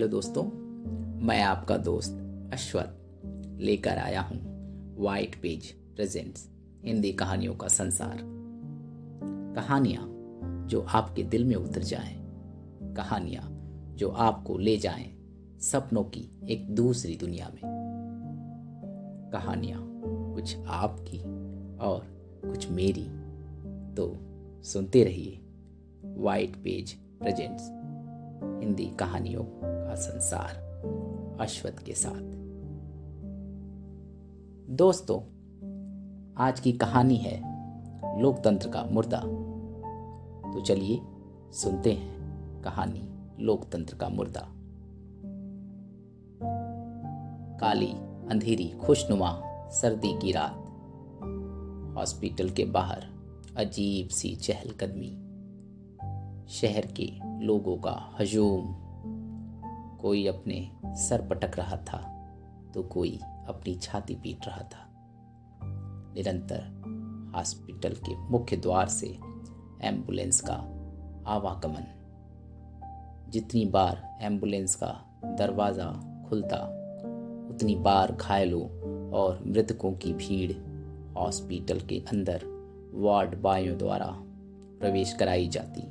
Hello दोस्तों मैं आपका दोस्त अश्वत लेकर आया हूँ वाइट पेज प्रेजेंट्स हिंदी कहानियों का संसार। कहानियाँ जो आपके दिल में उतर जाएँ, कहानियाँ जो आपको ले जाएँ सपनों की एक दूसरी दुनिया में। कहानियाँ कुछ आपकी और कुछ मेरी। तो सुनते रहिए वाइट पेज प्रेजेंट्स हिंदी कहानियों का संसार अश्वत के साथ। दोस्तों, आज की कहानी है लोकतंत्र का मुर्दा। तो चलिए सुनते हैं कहानी लोकतंत्र का मुर्दा। काली, अंधेरी, खुशनुमा, सर्दी की रात। हॉस्पिटल के बाहर अजीब सी चहलकदमी। शहर के लोगों का हजूम। कोई अपने सर पटक रहा था तो कोई अपनी छाती पीट रहा था। निरंतर हॉस्पिटल के मुख्य द्वार से एंबुलेंस का आवागमन। जितनी बार एंबुलेंस का दरवाज़ा खुलता, उतनी बार घायलों और मृतकों की भीड़ हॉस्पिटल के अंदर वार्ड बायों द्वारा प्रवेश कराई जाती।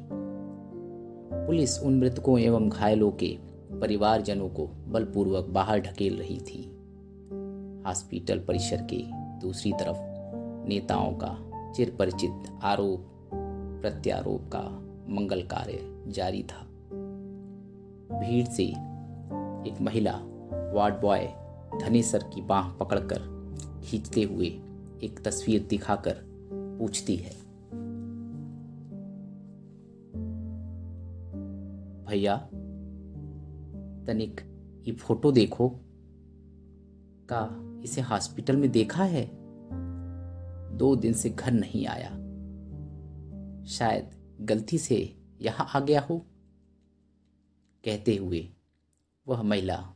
पुलिस उन मृतकों एवं घायलों के परिवारजनों को बलपूर्वक बाहर ढकेल रही थी। हॉस्पिटल परिसर के दूसरी तरफ़ नेताओं का चिर परिचित आरोप, प्रत्यारोप का मंगल कार्य जारी था। भीड़ से एक महिला वार्ड बॉय धनेसर की बाह पकड़कर खींचते हुए एक तस्वीर दिखाकर पूछती है, भैया तनिक ये फ़ोटो देखो। का इसे हॉस्पिटल में देखा है? दो दिन से घर नहीं आया। शायद गलती से यहाँ आ गया हो। कहते हुए वह महिला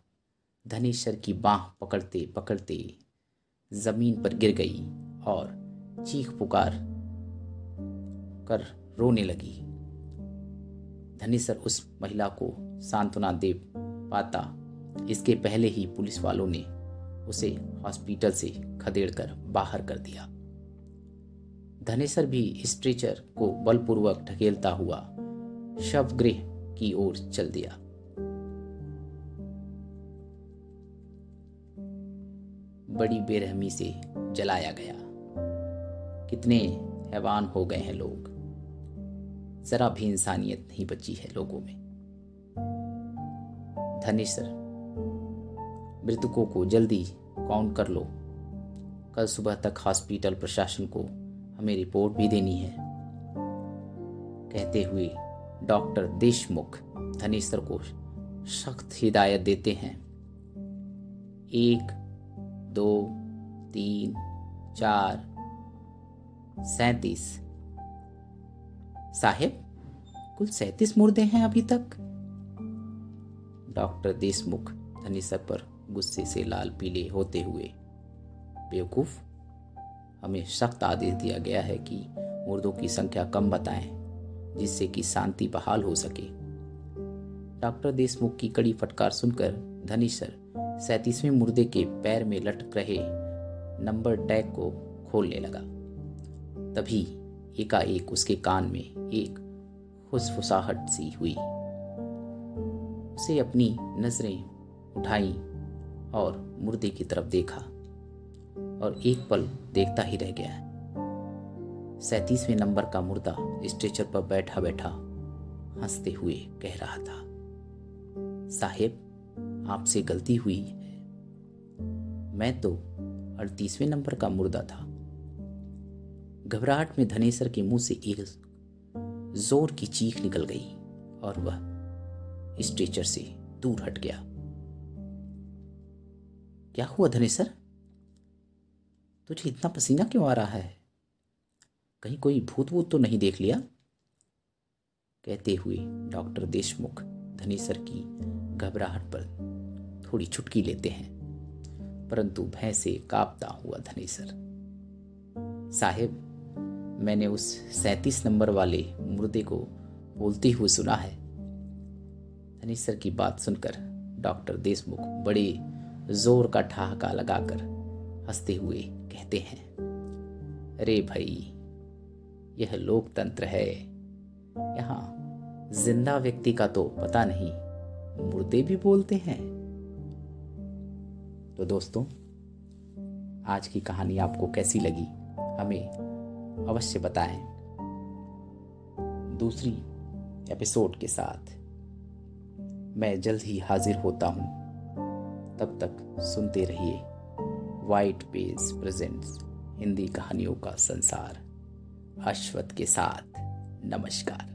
धनेश्वर की बाह पकड़ते पकड़ते ज़मीन पर गिर गई और चीख पुकार कर रोने लगी। धनीसर उस महिला को सांत्वना दे पाता। इसके पहले ही पुलिस वालों ने उसे हॉस्पिटल से खदेड़कर बाहर कर दिया। धनेसर भी स्ट्रेचर को बलपूर्वक ढकेलता हुआ शवगृह की ओर चल दिया। बड़ी बेरहमी से जलाया गया। कितने हैवान हो गए हैं लोग। जरा भी इंसानियत नहीं बची है लोगों में। धनेश्वर मृतकों को जल्दी काउंट कर लो। कल सुबह तक हॉस्पिटल प्रशासन को हमें रिपोर्ट भी देनी है। कहते हुए डॉक्टर देशमुख धनेश्वर को सख्त हिदायत देते हैं। एक, दो, तीन, चार, सैतीस। साहेब, कुल सैतीस मुर्दे हैं अभी तक। डॉक्टर देशमुख धनीसर पर गुस्से से लाल पीले होते हुए। बेवकूफ़। हमें सख्त आदेश दिया गया है कि मुर्दों की संख्या कम बताएँ, जिससे कि शांति बहाल हो सके। डॉक्टर देशमुख की कड़ी फटकार सुनकर धनीसर सैतीसवें मुर्दे के पैर में लटक रहे नंबर टैग को खोलने लगा। तभी एकाएक उसके कान में एक फुसफुसाहट सी हुई। उसे अपनी नज़रें उठाई और मुर्दे की तरफ़ देखा और एक पल देखता ही रह गया। सैतीसवें नंबर का मुर्दा स्ट्रेचर पर बैठा बैठा हँसते हुए कह रहा था, साहेब, आपसे गलती हुई है। मैं तो अड़तीसवें नंबर का मुर्दा था। घबराहट में धनेसर के मुँह से एक ज़ोर की चीख निकल गई और वह स्ट्रेचर से दूर हट गया। क्या हुआ धनेसर तुझे इतना पसीना क्यों आ रहा है? कहीं कोई भूत भूत तो नहीं देख लिया? कहते हुए डॉक्टर देशमुख धनेसर की घबराहट पर थोड़ी छुटकी लेते हैं, परंतु भय से कांपता हुआ धनेसर साहेब, मैंने उस सैतीस नंबर वाले मुर्दे को बोलते हुए सुना है। धनीसर की बात सुनकर डॉक्टर देशमुख बड़े ज़ोर का ठहाका लगाकर हँसते हुए कहते हैं, अरे भाई, यह लोकतंत्र है। यहाँ ज़िंदा व्यक्ति का तो पता नहीं, मुर्दे भी बोलते हैं। तो दोस्तों, आज की कहानी आपको कैसी लगी, हमें अवश्य बताएँ। दूसरी एपिसोड के साथ। मैं जल्द ही हाजिर होता हूँ। तब तक सुनते रहिए वाइट पेज प्रेजेंट्स हिंदी कहानियों का संसार। अश्वत के साथ नमस्कार।